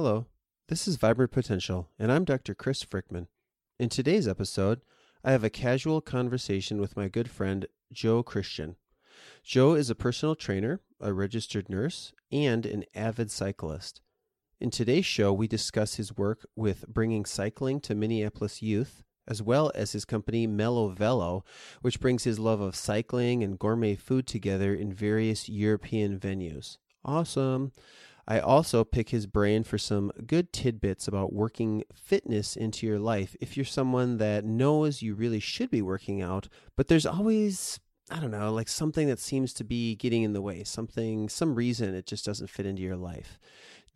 Hello, this is Vibrant Potential, and I'm Dr. Chris Frickman. In today's episode, I have a casual conversation with my good friend Joe Christian. Joe is a personal trainer, a registered nurse, and an avid cyclist. In today's show, we discuss his work with bringing cycling to Minneapolis youth, as well as his company Mellow Velo, which brings his love of cycling and gourmet food together in various European venues. Awesome! I also pick his brain for some good tidbits about working fitness into your life if you're someone that knows you really should be working out, but there's always I don't know, like something that seems to be getting in the way, something, some reason it just doesn't fit into your life.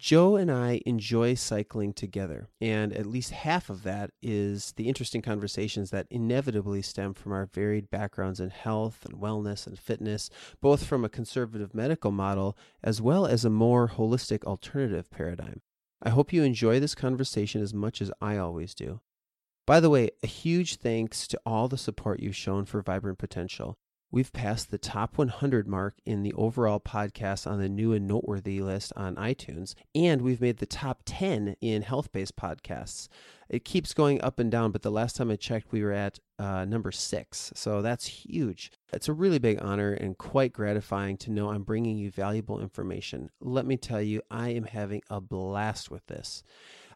Joe and I enjoy cycling together, and at least half of that is the interesting conversations that inevitably stem from our varied backgrounds in health and wellness and fitness, both from a conservative medical model as well as a more holistic alternative paradigm. I hope you enjoy this conversation as much as I always do. By the way, a huge thanks to all the support you've shown for Vibrant Potential. We've passed the top 100 mark in the overall podcast on the new and noteworthy list on iTunes, and we've made the top 10 in health based podcasts. It keeps going up and down, but the last time I checked, we were at uh, number six. So that's huge. It's a really big honor and quite gratifying to know I'm bringing you valuable information. Let me tell you, I am having a blast with this.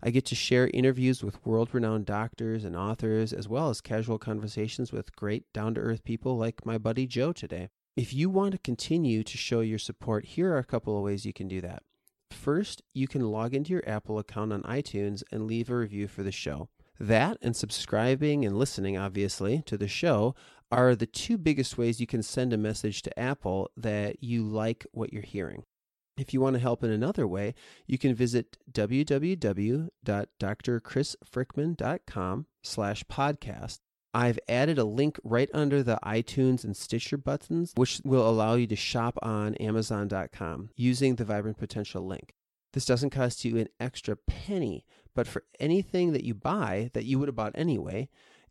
I get to share interviews with world renowned doctors and authors, as well as casual conversations with great down to earth people like my buddy Joe today. If you want to continue to show your support, here are a couple of ways you can do that. First, you can log into your Apple account on iTunes and leave a review for the show. That and subscribing and listening, obviously, to the show are the two biggest ways you can send a message to Apple that you like what you're hearing. If you want to help in another way, you can visit www.drchrisfrickman.com slash podcast. I've added a link right under the iTunes and Stitcher buttons, which will allow you to shop on Amazon.com using the Vibrant Potential link. This doesn't cost you an extra penny, but for anything that you buy that you would have bought anyway,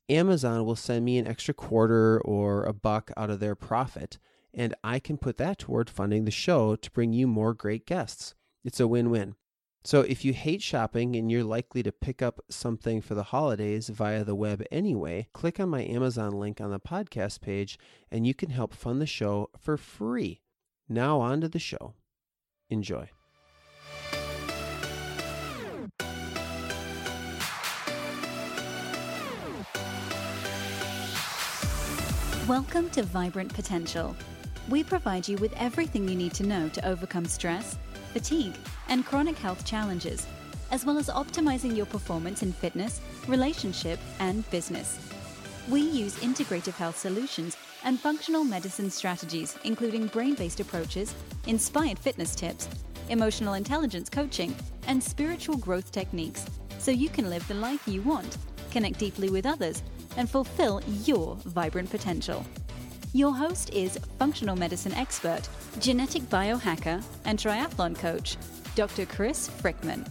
Amazon will send me an extra quarter or a buck out of their profit and I can put that toward funding the show to bring you more great guests. It's a win win. So if you hate shopping and you're likely to pick up something for the holidays via the web anyway, click on my Amazon link on the podcast page and you can help fund the show for free. Now on to the show. Enjoy. Welcome to Vibrant Potential we provide you with everything you need to know to overcome stress, fatigue, and chronic health challenges, as well as optimizing your performance in fitness, relationship, and business. We use integrative health solutions and functional medicine strategies, including brain based approaches, inspired fitness tips, emotional intelligence coaching, and spiritual growth techniques, so you can live the life you want, connect deeply with others, and fulfill your vibrant potential. Your host is functional medicine expert, genetic biohacker, and triathlon coach, Dr. Chris Frickman.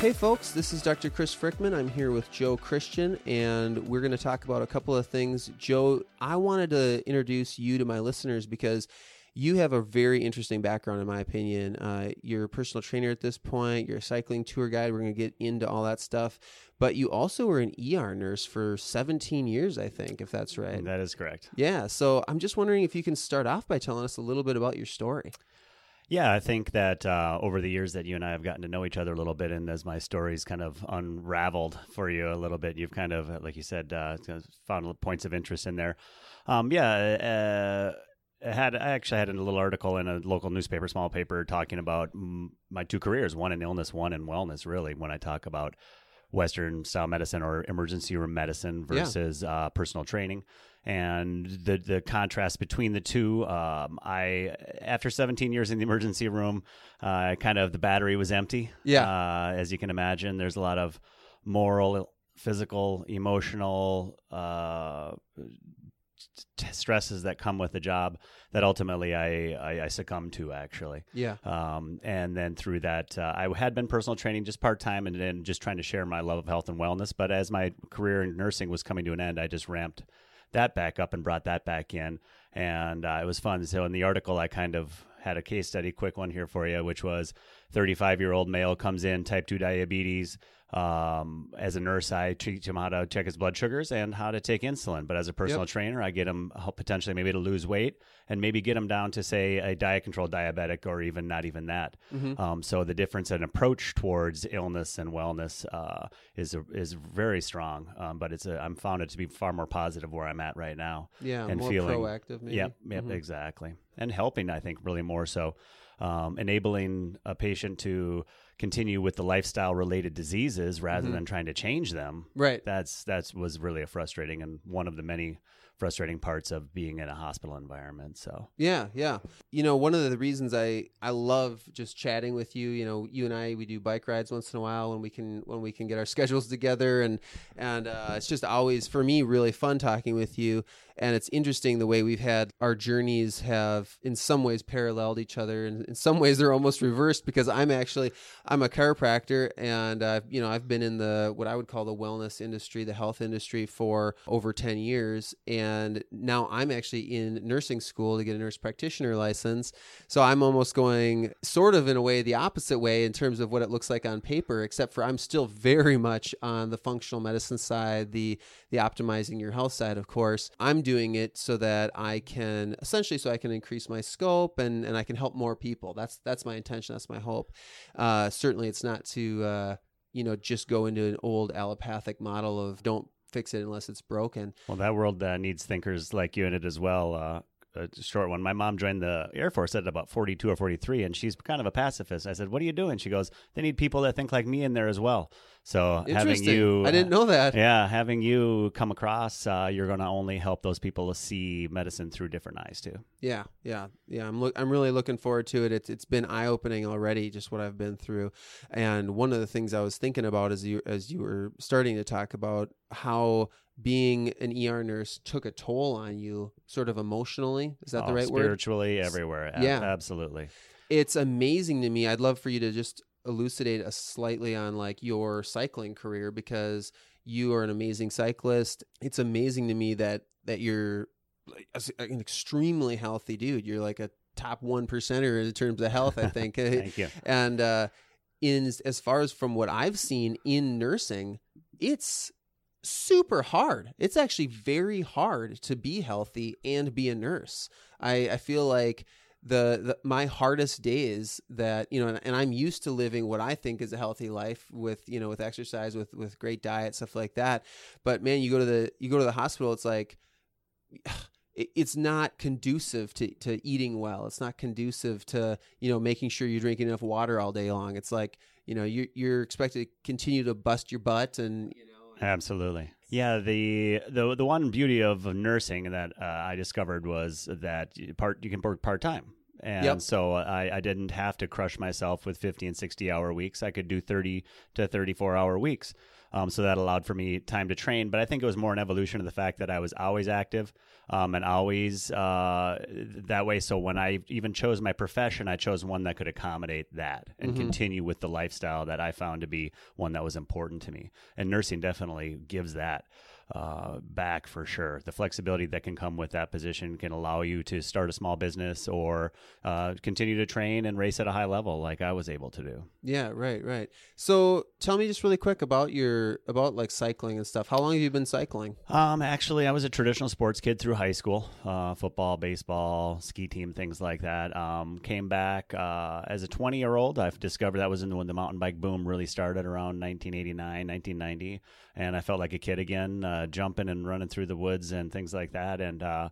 Hey folks, this is Dr. Chris Frickman. I'm here with Joe Christian, and we're going to talk about a couple of things. Joe, I wanted to introduce you to my listeners because you have a very interesting background, in my opinion. Uh, you're a personal trainer at this point. You're a cycling tour guide. We're going to get into all that stuff. But you also were an ER nurse for 17 years, I think, if that's right. That is correct. Yeah. So I'm just wondering if you can start off by telling us a little bit about your story. Yeah, I think that uh, over the years that you and I have gotten to know each other a little bit, and as my story's kind of unraveled for you a little bit, you've kind of, like you said, uh, found points of interest in there. Um, yeah, uh, had I actually had a little article in a local newspaper, small paper, talking about my two careers: one in illness, one in wellness. Really, when I talk about Western style medicine or emergency room medicine versus yeah. uh, personal training, and the the contrast between the two. Um, I after 17 years in the emergency room, uh, kind of the battery was empty. Yeah, uh, as you can imagine, there's a lot of moral, physical, emotional uh, t- stresses that come with the job that ultimately I, I, I succumbed to actually. Yeah. Um, and then through that, uh, I had been personal training just part time and then just trying to share my love of health and wellness. But as my career in nursing was coming to an end, I just ramped that back up and brought that back in. And uh, it was fun. So in the article, I kind of had a case study, quick one here for you, which was 35 year old male comes in, type 2 diabetes. Um, as a nurse, I teach him how to check his blood sugars and how to take insulin. But as a personal Yep. trainer, I get him potentially maybe to lose weight and maybe get him down to say a diet controlled diabetic or even not even that. Mm-hmm. Um, so the difference in approach towards illness and wellness uh, is is very strong. Um, but it's a, I'm found it to be far more positive where I'm at right now. Yeah. and more feeling- proactive. Maybe. Yep, yep, Mhm. exactly. And helping, I think, really more so, um, enabling a patient to continue with the lifestyle related diseases rather Mhm. than trying to change them. Right. That's that's was really a frustrating and one of the many frustrating parts of being in a hospital environment. So Yeah, yeah. You know, one of the reasons I I love just chatting with you. You know, you and I we do bike rides once in a while when we can when we can get our schedules together, and and uh, it's just always for me really fun talking with you. And it's interesting the way we've had our journeys have in some ways paralleled each other, and in some ways they're almost reversed because I'm actually I'm a chiropractor, and I've you know I've been in the what I would call the wellness industry, the health industry for over ten years, and now I'm actually in nursing school to get a nurse practitioner license. So I'm almost going sort of in a way the opposite way in terms of what it looks like on paper, except for I'm still very much on the functional medicine side, the the optimizing your health side, of course. I'm doing it so that I can essentially so I can increase my scope and and I can help more people. That's that's my intention. That's my hope. Uh, certainly, it's not to uh, you know just go into an old allopathic model of don't fix it unless it's broken. Well, that world uh, needs thinkers like you in it as well. A short one. My mom joined the Air Force at about 42 or 43, and she's kind of a pacifist. I said, What are you doing? She goes, They need people that think like me in there as well. So having you. I didn't know that. Yeah, having you come across, uh, you're going to only help those people see medicine through different eyes too. Yeah, yeah, yeah. I'm look. I'm really looking forward to it. It's it's been eye opening already, just what I've been through. And one of the things I was thinking about as you as you were starting to talk about how being an ER nurse took a toll on you, sort of emotionally. Is that the Oh, right word? Spiritually, everywhere. A- Yeah. absolutely. It's amazing to me. I'd love for you to just elucidate us slightly on like your cycling career because you are an amazing cyclist. It's amazing to me that that you're an extremely healthy dude. You're like a top one percenter in terms of health, I think. Thank you. and uh, in as far as from what I've seen in nursing, it's super hard. It's actually very hard to be healthy and be a nurse. I, I feel like the, the my hardest days that you know and, and I'm used to living what I think is a healthy life with you know with exercise with with great diet stuff like that but man you go to the you go to the hospital it's like it's not conducive to, to eating well. It's not conducive to you know making sure you're drinking enough water all day long. It's like you know you're you're expected to continue to bust your butt and you know Absolutely. Yeah, the the the one beauty of nursing that uh, I discovered was that you- part you can work part time. And Yep. so I, I didn't have to crush myself with 50 and 60 hour weeks. I could do 30 to 34 hour weeks. Um, so that allowed for me time to train. But I think it was more an evolution of the fact that I was always active um, and always uh, that way. So when I even chose my profession, I chose one that could accommodate that and Mhm. continue with the lifestyle that I found to be one that was important to me. And nursing definitely gives that uh, back for sure. The flexibility that can come with that position can allow you to start a small business or uh, continue to train and race at a high level, like I was able to do. yeah right right. So tell me just really quick about your about like cycling and stuff. How long have you been cycling? Um, actually, I was a traditional sports kid through high school, uh, football, baseball, ski team, things like that. Um, came back uh, as a 20 year old. I've discovered that was in when the mountain bike boom really started around 1989, 1990, and I felt like a kid again, uh, jumping and running through the woods and things like that. And uh,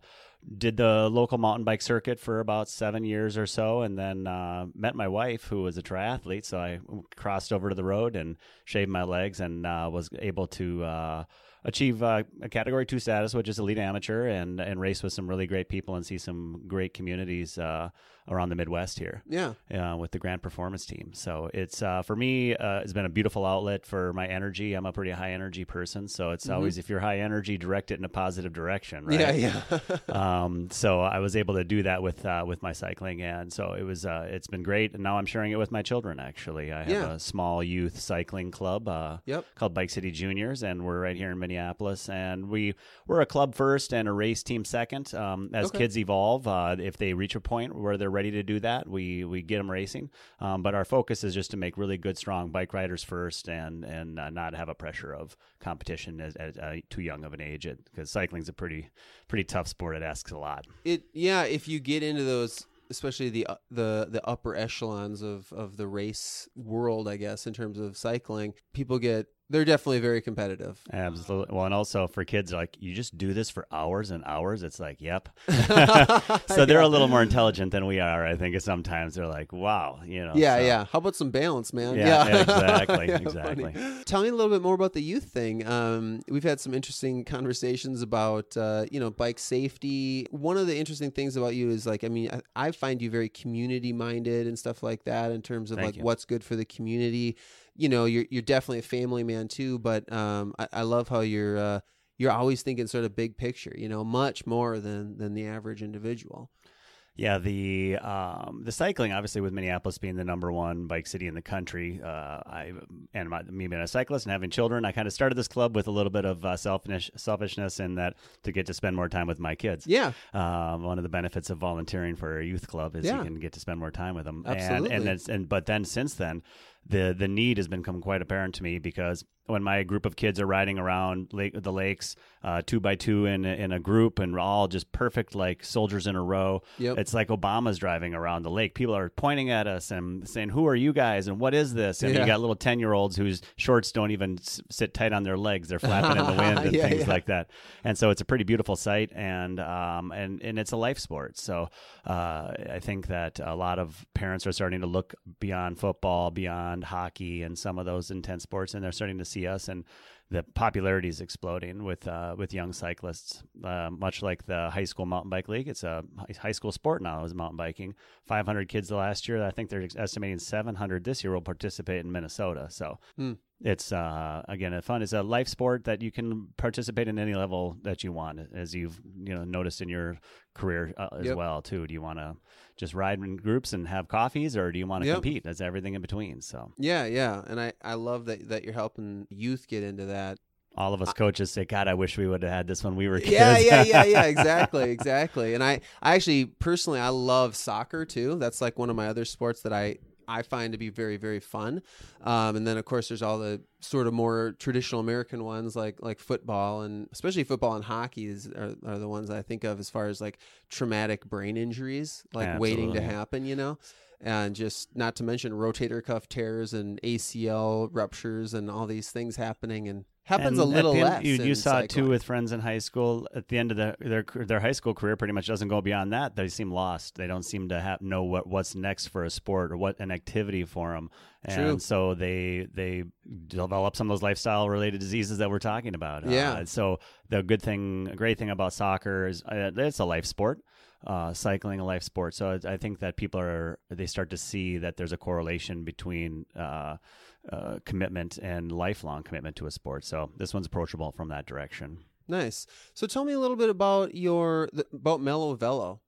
did the local mountain bike circuit for about seven years or so, and then uh, met my wife, who was a triathlete. So I crossed over to the road and shaved my legs, and uh, was able to. Uh, achieve uh, a category two status, which is elite amateur, and and race with some really great people and see some great communities uh, around the Midwest here. Yeah. Uh, with the Grand Performance team, so it's uh, for me, uh, it's been a beautiful outlet for my energy. I'm a pretty high energy person, so it's always if you're high energy, direct it in a positive direction, right? Yeah, yeah. um, so I was able to do that with uh, with my cycling, and so it was uh, it's been great. And now I'm sharing it with my children. Actually, I have Yeah. a small youth cycling club uh, Yep. called Bike City Juniors, and we're right here in Minneapolis. And we we're a club first and a race team second. Um, as Okay. kids evolve, uh, if they reach a point where they're ready to do that, we we get them racing. Um, but our focus is just to make really good, strong bike riders first, and and uh, not have a pressure of competition at, at uh, too young of an age. Because cycling's a pretty pretty tough sport. It asks a lot. it yeah if you get into those especially the uh, the the upper echelons of of the race world i guess in terms of cycling people get they're definitely very competitive Absolutely. Well, and also for kids, like you just do this for hours and hours. It's like, yep. so they're a little more intelligent than we are. I think sometimes they're like, wow, you know. yeah so- yeah how about some balance man Yeah, yeah, exactly, Yeah, exactly. funny. tell me a little bit more about the youth thing um, we've had some interesting conversations about uh, you know bike safety one of the interesting things about you is like i mean i, I find you very community minded and stuff like that in terms of Thank like you. what's good for the community you know you're you're definitely a family man too but um, I, I love how you're uh, you're always thinking sort of big picture you know much more than than the average individual Yeah, the um, the cycling, obviously, with Minneapolis being the number one bike city in the country, uh, I and my, me being a cyclist and having children, I kind of started this club with a little bit of uh, selfish selfishness in that to get to spend more time with my kids. yeah Um, one of the benefits of volunteering for a youth club is Yeah. you can get to spend more time with them. Absolutely. And and, and but then since then, the the need has become quite apparent to me because when my group of kids are riding around lake, the lakes, uh, two by two in a- in a group, and we're all just perfect like soldiers in a row. Yep. It's like Obama's driving around the lake. People are pointing at us and saying, "Who are you guys? And what is this?" And Yeah. you got little ten year olds whose shorts don't even s- sit tight on their legs; they're flapping in the wind and Yeah, things yeah. like that. And so it's a pretty beautiful sight, and um, and and it's a life sport. So uh, I think that a lot of parents are starting to look beyond football, beyond hockey, and some of those intense sports, and they're starting to see us and. The popularity is exploding with uh, with young cyclists, uh, much like the high school mountain bike league. It's a high school sport now. Is mountain biking. 500 kids the last year. I think they're estimating 700 this year will participate in Minnesota. So Hmm. it's uh, again a fun. It's a life sport that you can participate in any level that you want, as you've you know noticed in your career uh, as Yep. well too. Do you want to just ride in groups and have coffees, or do you want to Yep. compete? That's everything in between. So Yeah, yeah, and I I love that that you're helping youth get into that. All of us coaches say, "God, I wish we would have had this when we were kids." Yeah, yeah, yeah, yeah, exactly, exactly. And I I actually personally I love soccer too. That's like one of my other sports that I I find to be very very fun. Um, and then of course there's all the sort of more traditional American ones like like football and especially football and hockey is, are, are the ones I think of as far as like traumatic brain injuries like waiting to happen. You know. And just not to mention rotator cuff tears and ACL ruptures and all these things happening and happens And a little end- less. You, you saw it too with friends in high school. At the end of the, their their high school career, pretty much doesn't go beyond that. They seem lost. They don't seem to have know what what's next for a sport or what an activity for them. And True. so they they develop some of those lifestyle related diseases that we're talking about. Yeah. Uh, so the good thing, great thing about soccer is uh, it's a life sport. Uh, cycling a life sport, so I I think that people are they start to see that there's a correlation between uh, uh, commitment and lifelong commitment to a sport. So this one's approachable from that direction. Nice. So tell me a little bit about your about Mellow Velo.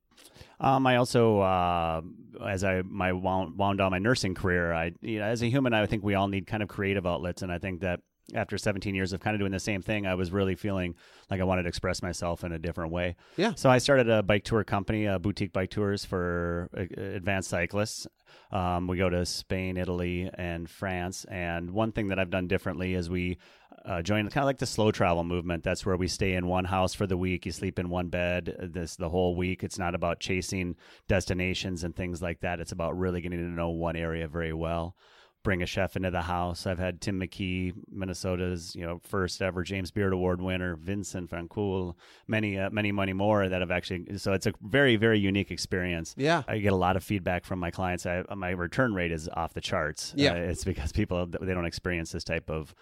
Um, I also, uh, as I my wound, wound down my nursing career, I you know, as a human, I think we all need kind of creative outlets, and I think that after 17 years of kind of doing the same thing, I was really feeling like I wanted to express myself in a different way. Yeah. So I started a bike tour company, uh, boutique bike tours for uh, advanced cyclists. Um, we go to Spain, Italy, and France. And one thing that I've done differently is we uh, join kind of like the slow travel movement. That's where we stay in one house for the week. You sleep in one bed uh, this the whole week. It's not about chasing destinations and things like that. It's about really getting to know one area very well. Bring a chef into the house. I've had Tim McKee, Minnesota's you know first ever James Beard Award winner, Vincent Francoual, many uh, many many more that have actually. So it's a very very unique experience. Yeah. I get a lot of feedback from my clients. I, my return rate is off the charts. Yeah. Uh, it's because people they don't experience this type of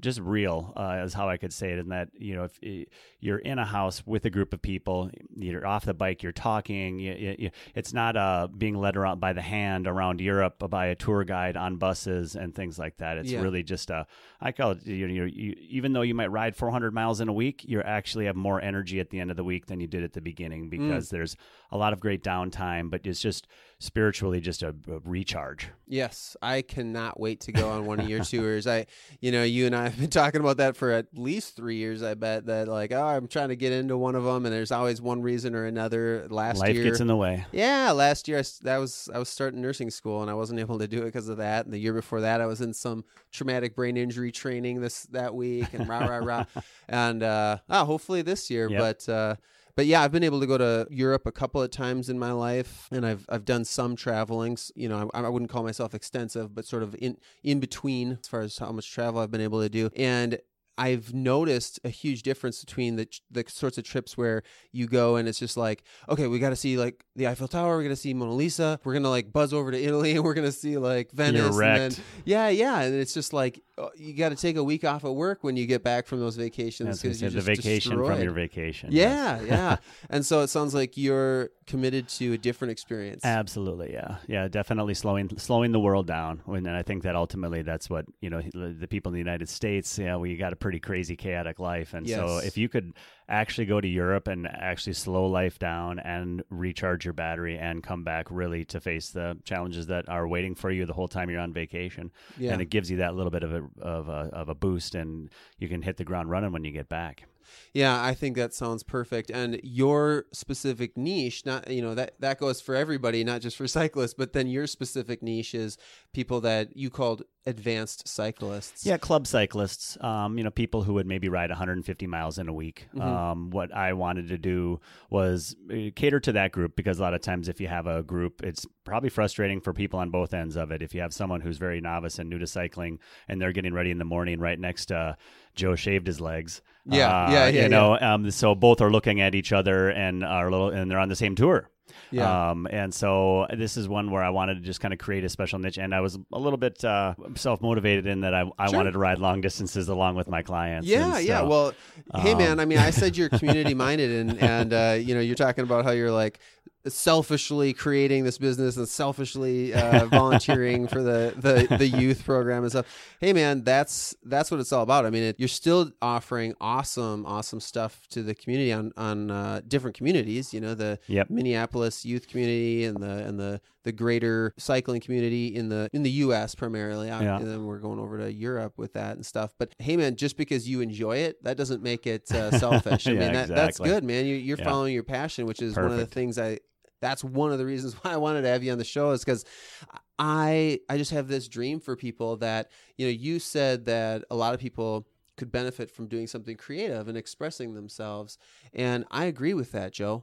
just real uh, is how I could say it. In that you know, if eh, you're in a house with a group of people, you're off the bike, you're talking. You, you, it's not uh, being led around by the hand around Europe by a tour guide on buses and things like that. It's Yeah. really just a I call it. You, you, you, even though you might ride 400 miles in a week, you actually have more energy at the end of the week than you did at the beginning because there's a lot of great downtime, but it's just spiritually just a, a recharge. Yes, I cannot wait to go on one of your tours. I, you know, you and I have been talking about that for at least three years. I bet that like, oh, I'm trying to get into one of them, and there's always one reason or another. Last year Life year, gets in the way. yeah, last year I that was I was starting nursing school, and I wasn't able to do it because of that. And the year before that, I was in some traumatic brain injury training this that week, and rah rah rah. And uh, ah, hopefully this year, Yep. but. Uh, but yeah, I've been able to go to Europe a couple of times in my life, and I've I've done some traveling. You know, I, I wouldn't call myself extensive, but sort of in in between as far as how much travel I've been able to do. And I've noticed a huge difference between the the sorts of trips where you go and it's just like, okay, we got to see like the Eiffel Tower, we're gonna see Mona Lisa, we're gonna like buzz over to Italy, and we're gonna see like Venice, You're and then yeah, yeah, and it's just like Uh, you got to take a week off of work when you get back from those vacations That's what I because said, the just vacation from your vacation. yes. Yeah, yeah. And so it sounds like you're committed to a different experience. Absolutely, yeah, yeah, definitely slowing slowing the world down. And I think that ultimately that's what you know the the people in the United States. Yeah, we got a pretty crazy, chaotic life, and so if you could actually go to Europe and actually slow life down and recharge your battery and come back really to face the challenges that are waiting for you the whole time you're on vacation, Yeah. and it gives you that little bit of a of a of a boost, and you can hit the ground running when you get back. Yeah, I think that sounds perfect. And your specific niche, not you know that that goes for everybody, not just for cyclists. But then your specific niche is people that you called advanced cyclists. Yeah, club cyclists. Um, you know, people who would maybe ride 150 miles in a week. Mm-hmm. Um, what I wanted to do was uh, cater to that group because a lot of times, if you have a group, it's probably frustrating for people on both ends of it. If you have someone who's very novice and new to cycling, and they're getting ready in the morning right next to Joe shaved his legs. Yeah, uh, yeah, yeah, You know, um, so both are looking at each other and are a little, and they're on the same tour. Yeah. Um, and so this is one where I wanted to just kind of create a special niche, and I was a little bit uh, self motivated in that I, I Sure. wanted to ride long distances along with my clients. Yeah, And yeah. so- Well, hey, um, man. I mean, I said you're community minded, and and uh, you know, you're talking about how you're like selfishly creating this business and selfishly uh, volunteering for the, the the youth program and stuff. Hey, man, that's that's what it's all about. I mean, it, you're still offering awesome, awesome stuff to the community on on uh, different communities. You know, the Yep. Minneapolis youth community and the and the the greater cycling community in the in the U.S. primarily. Yeah. And then we're going over to Europe with that and stuff. But hey, man, just because you enjoy it, that doesn't make it uh, selfish. I Yeah, mean, that, that's good, man. You, you're Yeah. following your passion, which is one of the things I. That's one of the reasons why I wanted to have you on the show is because I I just have this dream for people that you know you said that a lot of people could benefit from doing something creative and expressing themselves, and I agree with that, Joe.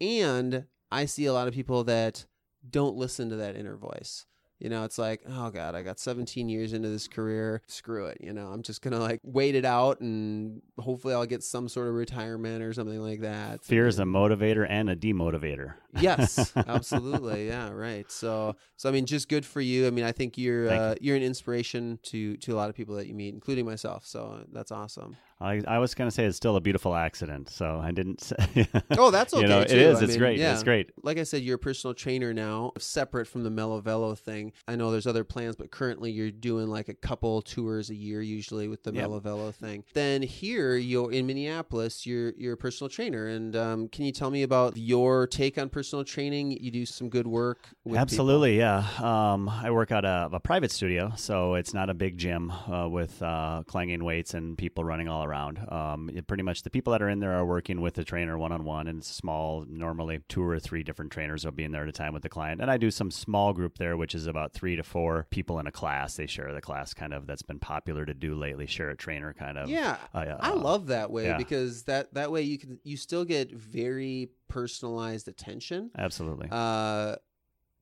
And I see a lot of people that don't listen to that inner voice. You know, it's like, oh God, I got 17 years into this career. Screw it. You know, I'm just gonna like wait it out, and hopefully I'll get some sort of retirement or something like that. fear is a motivator and a demotivator. yes, absolutely. Yeah, right. So, so I mean, just good for you. I mean, I think you're uh, you. are an inspiration to to a lot of people that you meet, including myself. So uh, that's awesome. I, I was going to say it's still a beautiful accident, so I didn't say. Oh, that's okay. you know, too. it is. I it's mean, great. yeah. It's great. like I said, you're a personal trainer now, separate from the Mellow Velo thing. I know there's other plans, but currently you're doing like a couple tours a year, usually with the Yep. Mellow Velo thing. Then here, you're in Minneapolis. You're you're a personal trainer, and um, can you tell me about your take on personal training? You do some good work. With Absolutely, yeah. Um, I work out of a private studio, so it's not a big gym uh, with uh, clanging weights and people running all around. Um, it pretty much the people that are in there are working with the trainer one on one, and it's small. Normally, two or three different trainers will be in there at a time with the client, and I do some small group there, which is about three to four people in a class. They share the class, kind of that's been popular to do lately. Share a trainer, kind of. Yeah, Uh, yeah, I uh, love that way yeah. because that that way you can you still get very personalized attention. Absolutely. Uh,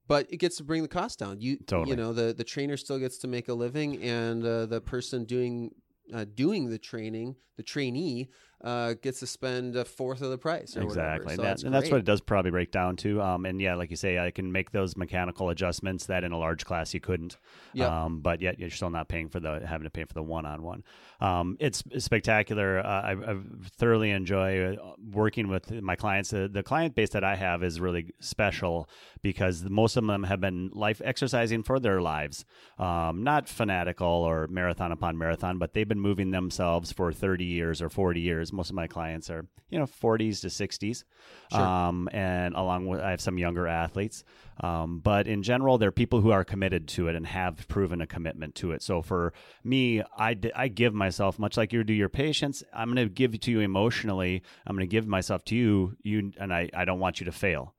but it gets to bring the cost down. You Totally. you know the the trainer still gets to make a living, and uh, the person doing uh, doing the training, the trainee, uh, gets to spend a fourth of the price. exactly, so that, that's and that's what it does probably break down to. Um, and yeah, like you say, I can make those mechanical adjustments that in a large class you couldn't. Yep. Um, but yet you're still not paying for the having to pay for the one on one. Um, it's spectacular. Uh, I, I thoroughly enjoy uh, working with my clients. The, the client base that I have is really special because most of them have been life exercising for their lives, um, not fanatical or marathon upon marathon, but they've been moving themselves for 30 years or 40 years. Most of my clients are, you know, 40s to 60s. Sure. Um, and along with, I have some younger athletes. Um, but in general, they're people who are committed to it and have proven a commitment to it. So for me, I, d- I give myself, much like you do your patients, I'm going to give to you emotionally. I'm going to give myself to you, you, and I, I don't want you to fail.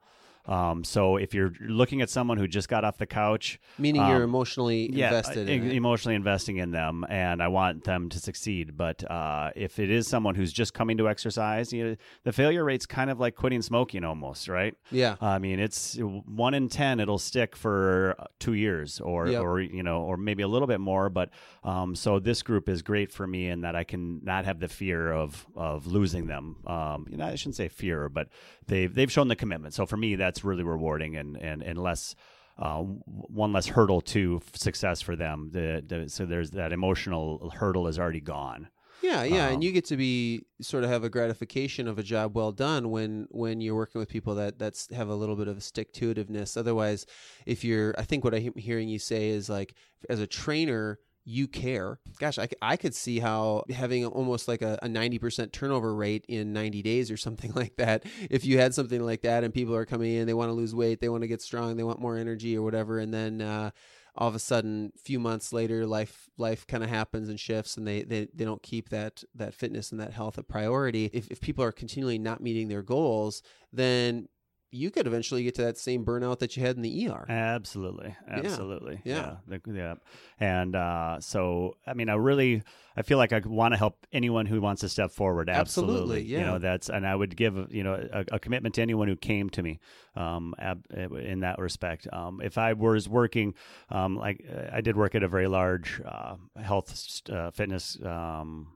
Um, so if you're looking at someone who just got off the couch, Meaning you're um, emotionally invested e- in it. emotionally investing in them, and I want them to succeed. But uh, if it is someone who's just coming to exercise, you know, the failure rate's kind of like quitting smoking, almost, right? Yeah. I mean, it's one in ten. It'll stick for two years, or Yep. or you know, or maybe a little bit more. But um, so this group is great for me in that I can not have the fear of of losing them. Um, you know, I shouldn't say fear, but they've they've shown the commitment. So for me, that's really rewarding and and and less. Uh, one less hurdle to success for them. The, the, so there's that emotional hurdle is already gone. Yeah, yeah, Um, and you get to be sort of have a gratification of a job well done when when you're working with people that that's have a little bit of a stick to itiveness. Otherwise, if you're, I think what I'm hearing you say is like as a trainer. You care. Gosh, I, I could see how having almost like a, a 90% turnover rate in 90 days or something like that. If you had something like that and people are coming in, they want to lose weight, they want to get strong, they want more energy or whatever, and then uh, all of a sudden few months later life life kind of happens and shifts and they, they they don't keep that that fitness and that health a priority if, if people are continually not meeting their goals then you could eventually get to that same burnout that you had in the ER Absolutely, absolutely, yeah. yeah, yeah. And uh, so, I mean, I really, I feel like I want to help anyone who wants to step forward. Absolutely, Absolutely, yeah. You know, that's, and I would give, you know, a, a commitment to anyone who came to me, um, ab, in that respect. Um, if I was working, um, like I did work at a very large uh, health uh, fitness. Um,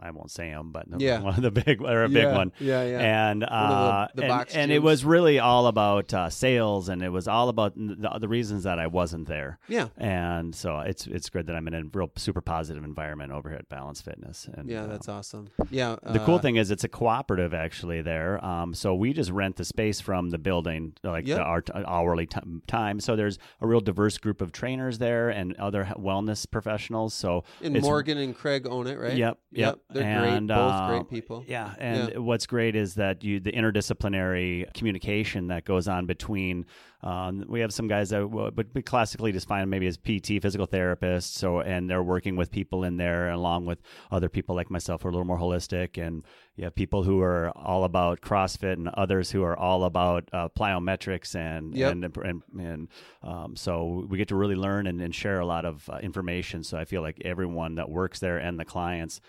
I won't say them, but Yeah. one of the big or a big one yeah yeah and of the- uh, the and, box and it was really all about uh, sales, and it was all about the, the reasons that I wasn't there. yeah And so it's it's good that I'm in a real super positive environment over here at Balance Fitness. And yeah uh, that's awesome yeah the cool uh, thing is it's a cooperative actually there. Um, so we just rent the space from the building, like Yep. the, our t- hourly t- time. So there's a real diverse group of trainers there and other wellness professionals. So and Morgan and Craig own it right Yep, yep. They're And, great both uh, great people Yeah, and what's great is that you the interdisciplinary communication that goes on between. Um, we have some guys that would would be classically defined maybe as PT, physical therapists, so and they're working with people in there along with other people like myself who are a little more holistic, and you have people who are all about CrossFit and others who are all about uh, plyometrics and Yep. and and, and um, so we get to really learn and, and share a lot of uh, information. So I feel like everyone that works there and the clients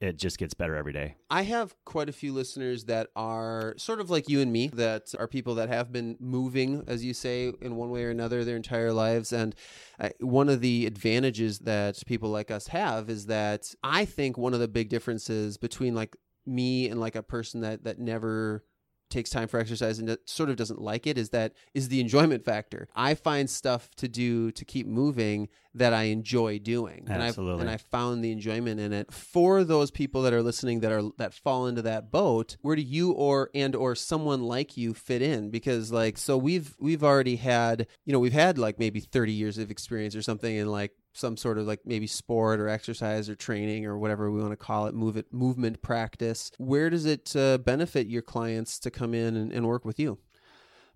it just gets better every day. I have quite a few listeners that are sort of like you and me, that are people that have been moving, as you say, in one way or another their entire lives. And uh, one of the advantages that people like us have is that I think one of the big differences between like me and like a person that that never takes time for exercise and sort of doesn't like it is that is the enjoyment factor. I find stuff to do to keep moving that I enjoy doing. And I've, and I found the enjoyment in it. For those people that are listening that are that fall into that boat, where do you or and or someone like you fit in? Because like so we've we've already had, you know, we've had like maybe 30 years of experience or something and like some sort of like maybe sport or exercise or training or whatever we want to call it, move it movement practice. Where does it uh, benefit your clients to come in and, and work with you?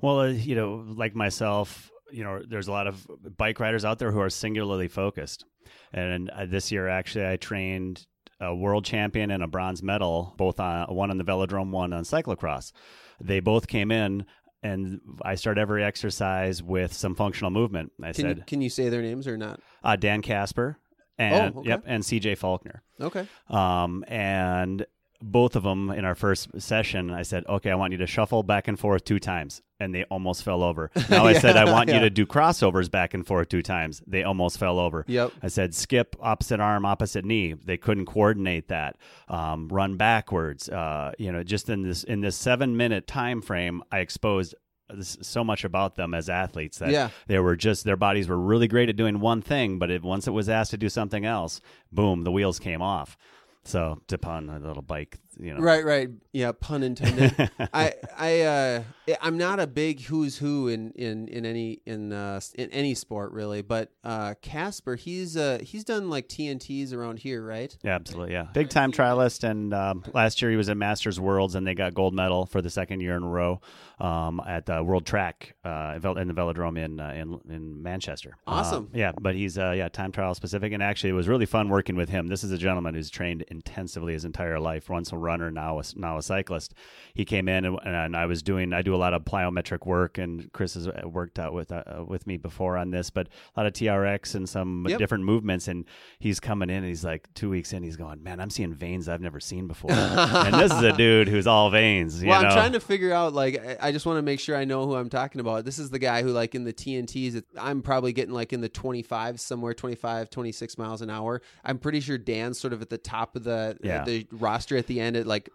Well, uh, you know, like myself, you know, there's a lot of bike riders out there who are singularly focused. And uh, this year, actually, I trained a world champion and a bronze medal, both on one on the velodrome, one on cyclocross. They both came in. And I start every exercise with some functional movement. I Can said, you, can you say their names or not? uh, Dan Casper, and Oh, okay. yep, and CJ Faulkner. Okay. Um, and both of them in our first session, I said, "Okay, I want you to shuffle back and forth two times," and they almost fell over. Now I said, "I want yeah. you to do crossovers back and forth two times." They almost fell over. Yep. I said, "Skip opposite arm, opposite knee." They couldn't coordinate that. Um, run backwards. Uh, you know, just in this in this seven minute time frame, I exposed so much about them as athletes that Yeah. they were just their bodies were really great at doing one thing, but it, once it was asked to do something else, boom, the wheels came off. So to pun a little bike, you know, Right, right. Yeah, pun intended. I, I, uh, I'm not a big who's who in in in any in uh in any sport really, but uh, Casper, he's uh he's done like TNTs around here, right? Yeah, absolutely. Yeah, big time trialist, and um, last year he was at Masters Worlds, and they got gold medal for the second year in a row um, at the World Track uh, in the Velodrome in uh, in in Manchester. Awesome. Uh, yeah, but he's uh, yeah time trial specific, and actually it was really fun working with him. This is a gentleman who's trained intensively his entire life. Once a runner, now a, now a cyclist. He came in, and, and I was doing I do a lot of plyometric work, and Chris has uh, worked out with uh, with me before on this, but a lot of TRX and some Yep. different movements, and he's coming in, and he's like two weeks in, he's going, man, I'm seeing veins I've never seen before, and this is a dude who's all veins. You well, know? I'm trying to figure out. Like, I- I just want to make sure I know who I'm talking about. This is the guy who, like, in the TNTs, I'm probably getting like in the 25 somewhere, 25, 26 miles an hour. I'm pretty sure Dan's sort of at the top of the Yeah. the roster at the end It like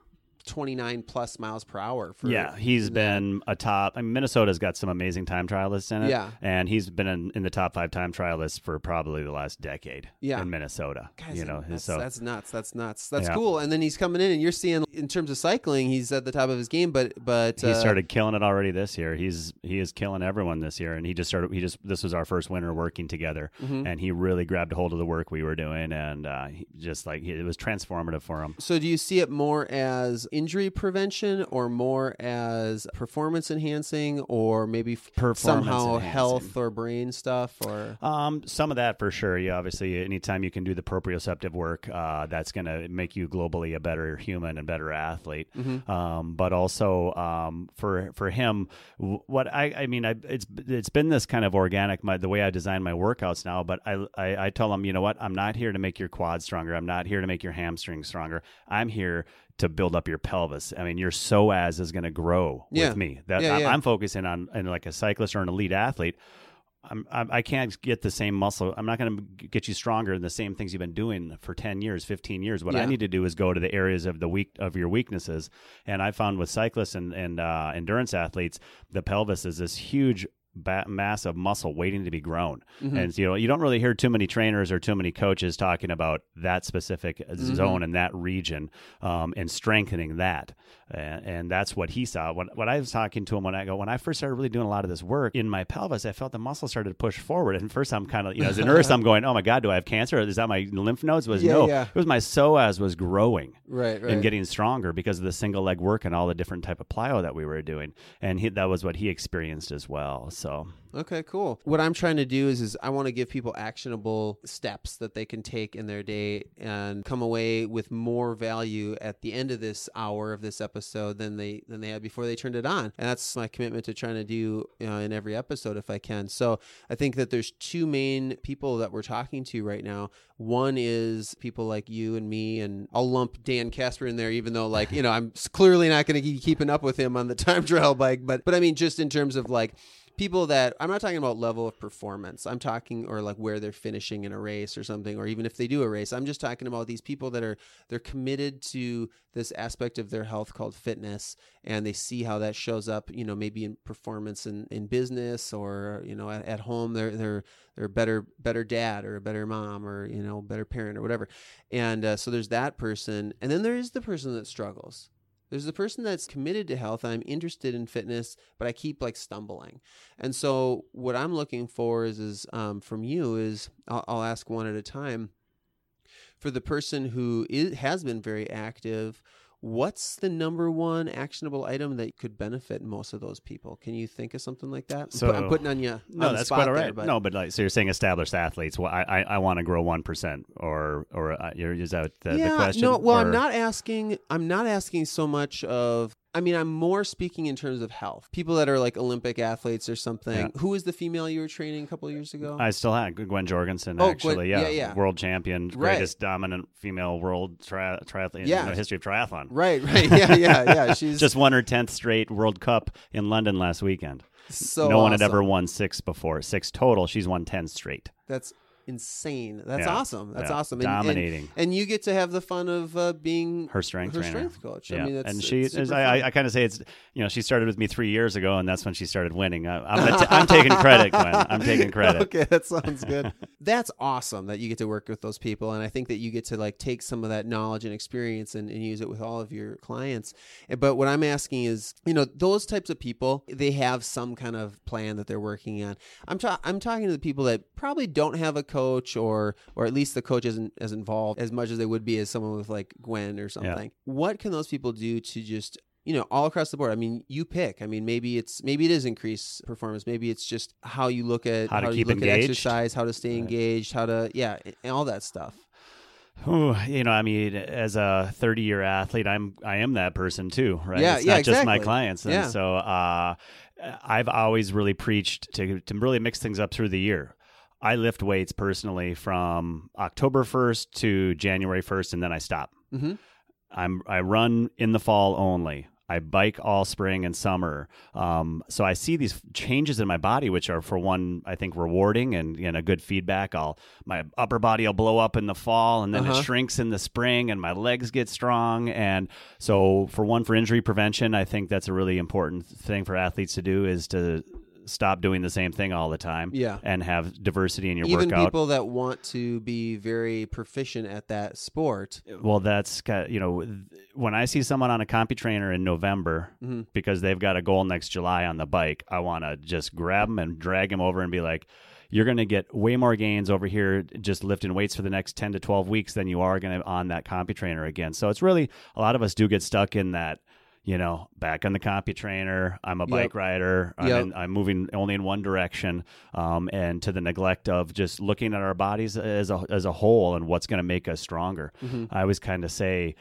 29 plus miles per hour. For, Yeah, he's been a top. I mean, Minnesota's got some amazing time trialists in it. Yeah. and he's been in, in the top five time trialists for probably the last decade. Yeah. in Minnesota. Guys, you know, that's, so that's nuts. That's nuts. That's Yeah. cool. And then he's coming in, and you're seeing in terms of cycling, he's at the top of his game. But but he uh, started killing it already this year. He's he is killing everyone this year, and he just started. He just this was our first winter working together, Mm-hmm. and he really grabbed a hold of the work we were doing, and uh, he just like it was transformative for him. So do you see it more as injury prevention, or more as performance enhancing, or maybe Performance somehow enhancing. health or brain stuff, or Um, some of that for sure. Yeah, obviously, anytime you can do the proprioceptive work, uh, that's going to make you globally a better human and better athlete. Um, but also um, for for him, what I I mean, I, it's it's been this kind of organic my, the way I design my workouts now. But I, I I tell him, you know what, I'm not here to make your quad stronger. I'm not here to make your hamstrings stronger. I'm here to build up your pelvis. I mean, your psoas is going to grow Yeah. with me. That Yeah, I, yeah. I'm focusing on, and like a cyclist or an elite athlete. I'm, I'm I can't get the same muscle. I'm not going to get you stronger in the same things you've been doing for 10 years, 15 years. What. I need to do is go to the areas of the weak of your weaknesses. And I found with cyclists and and uh, endurance athletes, the pelvis is this huge ba- mass of muscle waiting to be grown. Mm-hmm. And you know, you don't really hear too many trainers or too many coaches talking about that specific Mm-hmm. zone and that region um, and strengthening that. And, and that's what he saw. When, when I was talking to him, when I go, when I first started really doing a lot of this work in my pelvis, I felt the muscle started to push forward. And first, I'm kind of, you know, as a nurse, I'm going, oh my God, do I have cancer? Is that my lymph nodes? Was Yeah, no, yeah. it was my psoas was growing right, right. and getting stronger because of the single leg work and all the different type of plyo that we were doing. And he, that was what he experienced as well. So Okay, cool. What I'm trying to do is is I want to give people actionable steps that they can take in their day and come away with more value at the end of this hour of this episode than they than they had before they turned it on. And that's my commitment to trying to do you know, in every episode if I can. So I think that there's two main people that we're talking to right now. One is people like you and me, and I'll lump Dan Casper in there, even though like you know I'm clearly not going to be keeping up with him on the time trial bike. But but I mean just in terms of like people that I'm not talking about level of performance. I'm talking or like where they're finishing in a race or something, or even if they do a race. I'm just talking about these people that are they're committed to this aspect of their health called fitness, and they see how that shows up. You know, maybe in performance in, in business or you know at, at home. They're they're they're a better better dad or a better mom or you know better parent or whatever. And uh, so there's that person, and then there is the person that struggles. There's the person that's committed to health. I'm interested in fitness, but I keep like stumbling. And so what I'm looking for is, is um, from you is I'll, I'll ask one at a time. For the person who is, has been very active, what's the number one actionable item that could benefit most of those people? Can you think of something like that? I'm So- I'm putting on you. no, on that's quite all there, but- no, but like, so you're saying established athletes. Well, I, I, I want to grow 1% or, or uh, you're, is that the, yeah, the question? no. Well, I'm not asking. I'm not asking so much of I mean, I'm more speaking in terms of health. People that are like Olympic athletes or something. Yeah. Who was the female you were training a couple years ago? I still had Gwen Jorgensen, Oh, Gwen- actually. yeah, yeah, yeah. World champion, Right. greatest dominant female world tri- triathlete Yeah. in the history of triathlon. right, right. Yeah, yeah, yeah. She's Just won her 10th straight World Cup in London last weekend. so no one had ever won six before. Six total. She's won 10 straight. That's insane. That's Yeah. awesome. That's Yeah. awesome. And- and- Dominating. And, you get to have the fun of uh, being Her strength her trainer. strength coach. Yeah, I mean, that's and she is. I. I, kind of say it's. You know, she started with me three years ago, and that's when she started winning. I, I'm, t- I'm taking credit, Gwen. I'm taking credit. okay, that sounds good. That's awesome that you get to work with those people, and I think that you get to like take some of that knowledge and experience and, and use it with all of your clients. Eh, But what I'm asking is, you know, those types of people, they have some kind of plan that they're working on. I'm ta- I'm talking to the people that probably don't have a coach, or or at least the coach isn't as involved as much as they would be as someone with like Gwen or something. What can those people do to just you know all across the board i mean you pick i mean maybe it's maybe it is increase performance maybe it's just how you look at How to you keep look at engaged. exercise how to stay engaged how to yeah and all that stuff Ooh, you know, I mean, as a 30 year athlete, I'm I am that person too, right? Yeah, it's yeah, not just my clients, and Yeah. so uh, I've always really preached to to really mix things up through the year. I lift weights personally from October 1st to January 1st, and then I stop. mm-hmm. I'm I run in the fall only. I bike all spring and summer. Um, so I see these changes in my body, which are for one, I think rewarding and, and a good feedback. I'll my upper body will blow up in the fall and then Uh-huh. it shrinks in the spring and my legs get strong. And so for one, for injury prevention, I think that's a really important thing for athletes to do is to stop doing the same thing all the time Yeah. and have diversity in your even workout. people that want to be very proficient at that sport Well, that's ki- you know when I see someone on a CompuTrainer in November Mhm. because they've got a goal next July on the bike, I want to just grab them and drag them over and be like, "You're going to get way more gains over here just lifting weights for the next ten to twelve weeks than you are going to on that CompuTrainer again." So it's really a lot of us do get stuck in that. You know, back on the CompuTrainer, I'm a Yep. bike rider. I'm, Yep. in, I'm moving only in one direction, um, and to the neglect of just looking at our bodies as a as a whole and what's going to make us stronger. Mhm. I always kind of say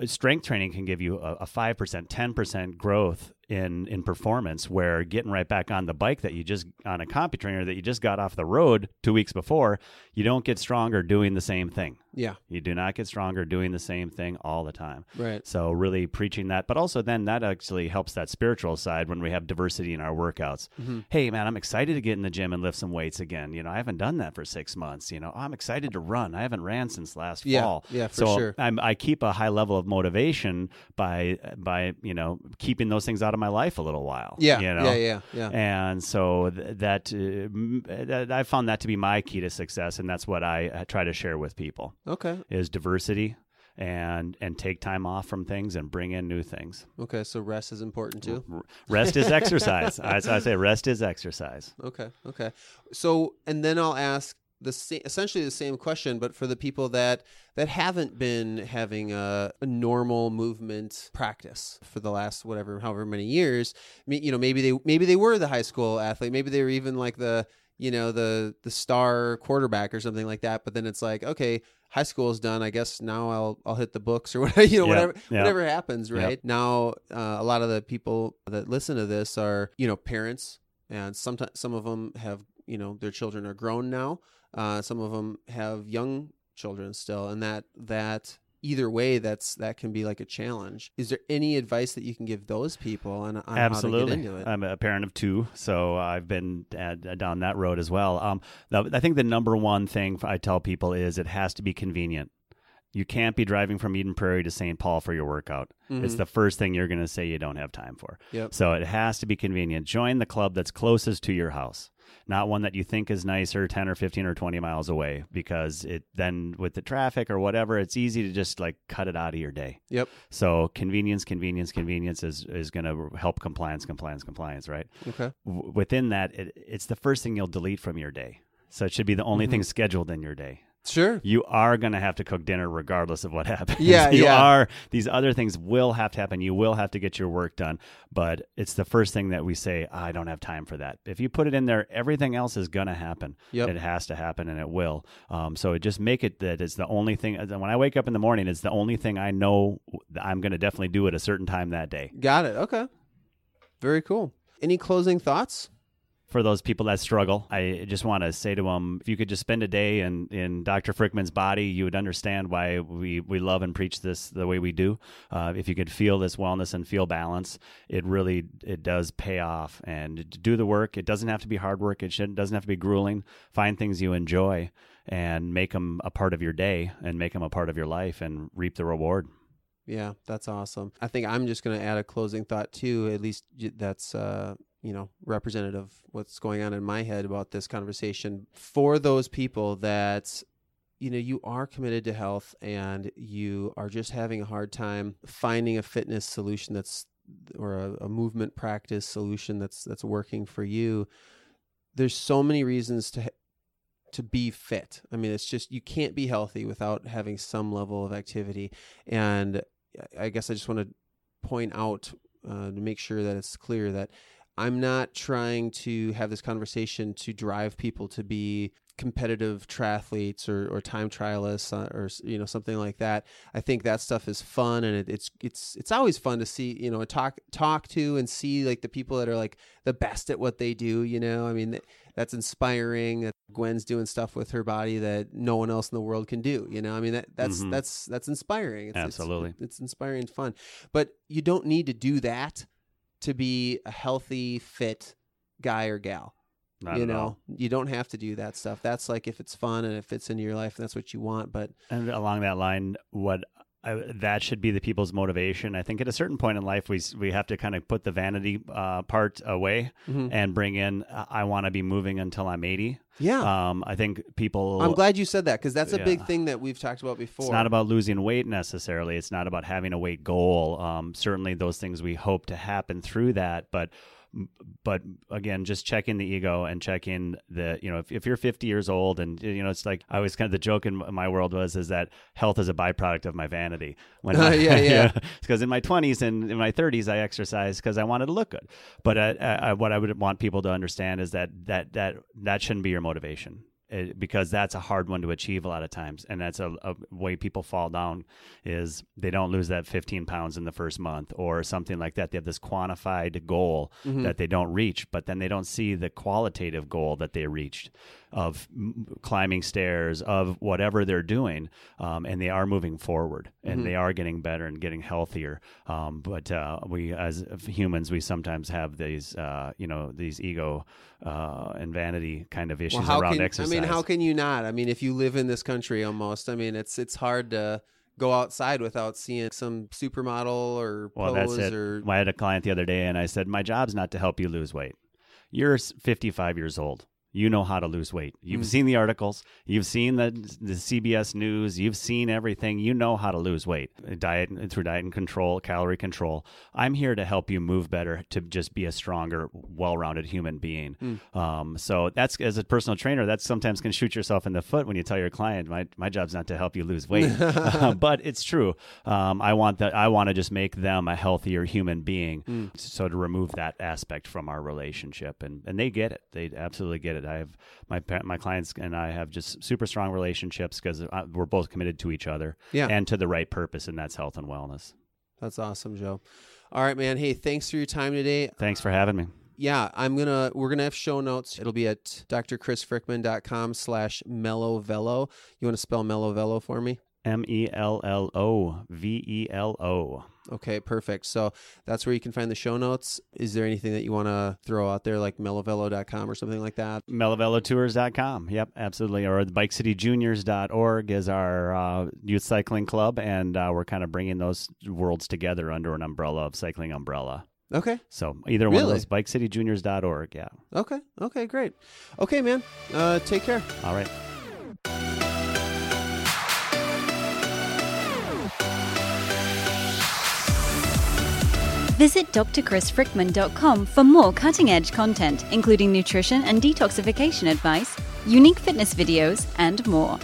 uh, strength training can give you a, a 5%, 10% growth in, in performance where getting right back on the bike that you just on a CompuTrainer that you just got off the road two weeks before, you don't get stronger doing the same thing. yeah You do not get stronger doing the same thing all the time. right So really preaching that, but also then that actually helps that spiritual side when we have diversity in our workouts. Mhm. Hey man, I'm excited to get in the gym and lift some weights again. You know, I haven't done that for six months. You know, I'm excited to run. I haven't ran since last Yeah, fall. yeah, for so sure. I'm, I keep a high level of motivation by by you know keeping those things out of my life a little while. yeah you know? yeah yeah yeah And so th- that, uh, m- that I found that to be my key to success, and that's what I uh, try to share with people okay is diversity and and take time off from things and bring in new things. okay so rest is important too Rest is exercise. As I say, rest is exercise. Okay. Okay. So, and then I'll ask the sa- essentially the same question, but for the people that that haven't been having a, a normal movement practice for the last whatever, however many years. You know, maybe they maybe they were the high school athlete, maybe they were even like the you know the the star quarterback or something like that. But then it's like, okay, high school is done. I guess now I'll I'll hit the books or whatever. You know, whatever whatever happens. Yep. Right now, uh, a lot of the people that listen to this are you know parents and sometimes some of them have you know their children are grown now uh, some of them have young children still and that that either way that's that can be like a challenge is there any advice that you can give those people on, on how to Absolutely. get into it I'm a parent of two, so I've been uh, down that road as well. Um, I think the number one thing I tell people is it has to be convenient. You can't be driving from Eden Prairie to St. Paul for your workout. It's Mhm. the first thing you're going to say you don't have time for. Yep. So it has to be convenient. Join the club that's closest to your house, not one that you think is nicer 10 or 15 or 20 miles away because it then with the traffic or whatever, it's easy to just like cut it out of your day. yep So convenience, convenience, convenience is, is going to help compliance, compliance, compliance, right? okay W- within that, it, it's the first thing you'll delete from your day. So it should be the only Mhm. thing scheduled in your day. Sure. You are going to have to cook dinner regardless of what happens. Yeah, you yeah. are. These other things will have to happen. You will have to get your work done. But it's the first thing that we say, I don't have time for that. If you put it in there, everything else is going to happen. Yep. It has to happen and it will. Um, so just make it that it's the only thing. When I wake up in the morning, it's the only thing I know I'm going to definitely do at a certain time that day. Got it. Okay. Very cool. Any closing thoughts? For those people that struggle. I just want to say to them, if you could just spend a day in, in Dr. Frickman's body, you would understand why we, we love and preach this the way we do. Uh, if you could feel this wellness and feel balance, it really it does pay off. And do the work. It doesn't have to be hard work. It shouldn't, doesn't have to be grueling. Find things you enjoy and make them a part of your day and make them a part of your life and reap the reward. Yeah, that's awesome. I think I'm just going to add a closing thought too. At least that's uh, you know representative what's going on in my head about this conversation. For those people that you know you are committed to health and you are just having a hard time finding a fitness solution that's or a, a movement practice solution that's that's working for you. There's so many reasons to to be fit. I mean, it's just you can't be healthy without having some level of activity. And I guess I just want to point out uh, to make sure that it's clear that I'm not trying to have this conversation to drive people to be competitive triathletes or, or time trialists uh, or you know something like that. I think that stuff is fun and it, it's it's it's always fun to see you know talk talk to and see like the people that are like the best at what they do. You know, I mean that's inspiring. Gwen's doing stuff with her body that no one else in the world can do. You know, I mean that that's Mhm. that's that's inspiring. It's, Absolutely. it's, it's inspiring and fun. But you don't need to do that to be a healthy, fit guy or gal. Not you know, all. you don't have to do that stuff. That's like if it's fun and it fits into your life, and that's what you want. But And along that line, what I, that should be the people's motivation. I think at a certain point in life, we we have to kind of put the vanity uh, part away Mhm. and bring in. I want to be moving until I'm 80. yeah, Um, I think people. I'm glad you said that because that's a big thing that we've talked about before. It's not about losing weight necessarily. It's not about having a weight goal. Um, certainly, those things we hope to happen through that, but but again, just check in the ego and check in the you know if, if you're 50 years old and you know it's like I was kind of the joke in my world was is that health is a byproduct of my vanity. When I, Yeah, yeah. because in my 20s and in my 30s I exercised because I wanted to look good. But uh, uh, what I would want people to understand is that that that that shouldn't be your motivation. It, because that's a hard one to achieve a lot of times, and that's a, a way people fall down is they don't lose that 15 pounds in the first month or something like that. They have this quantified goal Mm-hmm. that they don't reach, but then they don't see the qualitative goal that they reached of climbing stairs, of whatever they're doing, um, and they are moving forward and Mm-hmm. they are getting better and getting healthier. Um, but uh, we, as humans, we sometimes have these, uh, you know, these ego uh, and vanity kind of issues well, how around can exercise. I mean, how can you not? I mean, if you live in this country, almost. I mean, it's it's hard to go outside without seeing some supermodel or Well, pose that's it. or I had a client the other day, and I said, "My job's not to help you lose weight. You're 55 years old. You know how to lose weight. You've Mm. seen the articles. You've seen the the CBS News. You've seen everything. You know how to lose weight. Diet through diet and control, calorie control. I'm here to help you move better, to just be a stronger, well-rounded human being. Mm. Um, so that's as a personal trainer, that sometimes can shoot yourself in the foot when you tell your client, "My my job's not to help you lose weight," but it's true. Um, I want that. I want to just make them a healthier human being. Mm. So to remove that aspect from our relationship, and and they get it. They absolutely get it. I have my my clients and I have just super strong relationships because uh, we're both committed to each other Yeah. and to the right purpose, and that's health and wellness. That's awesome, Joe. All right, man. Hey, thanks for your time today. Thanks for having me. Yeah, I'm gonna we're gonna have show notes. It'll be at drchrisfrickman.com slash mellovelo. You want to spell mellovelo for me? M E L L O V E L O. Okay, perfect. So that's where you can find the show notes. Is there anything that you want to throw out there, like mellovelo.com or something like that? MelloveloTours.com. Yep, absolutely. Or the BikeCityJuniors.org is our uh, youth cycling club, and uh, we're kind of bringing those worlds together under an umbrella of Cycling Umbrella. Okay, So either one of Really? those, BikeCityJuniors.org. Yeah. okay, okay, great. Okay, man. Uh, take care. All right. Visit drchrisfrickman.com for more cutting edge content, including nutrition and detoxification advice, unique fitness videos, and more.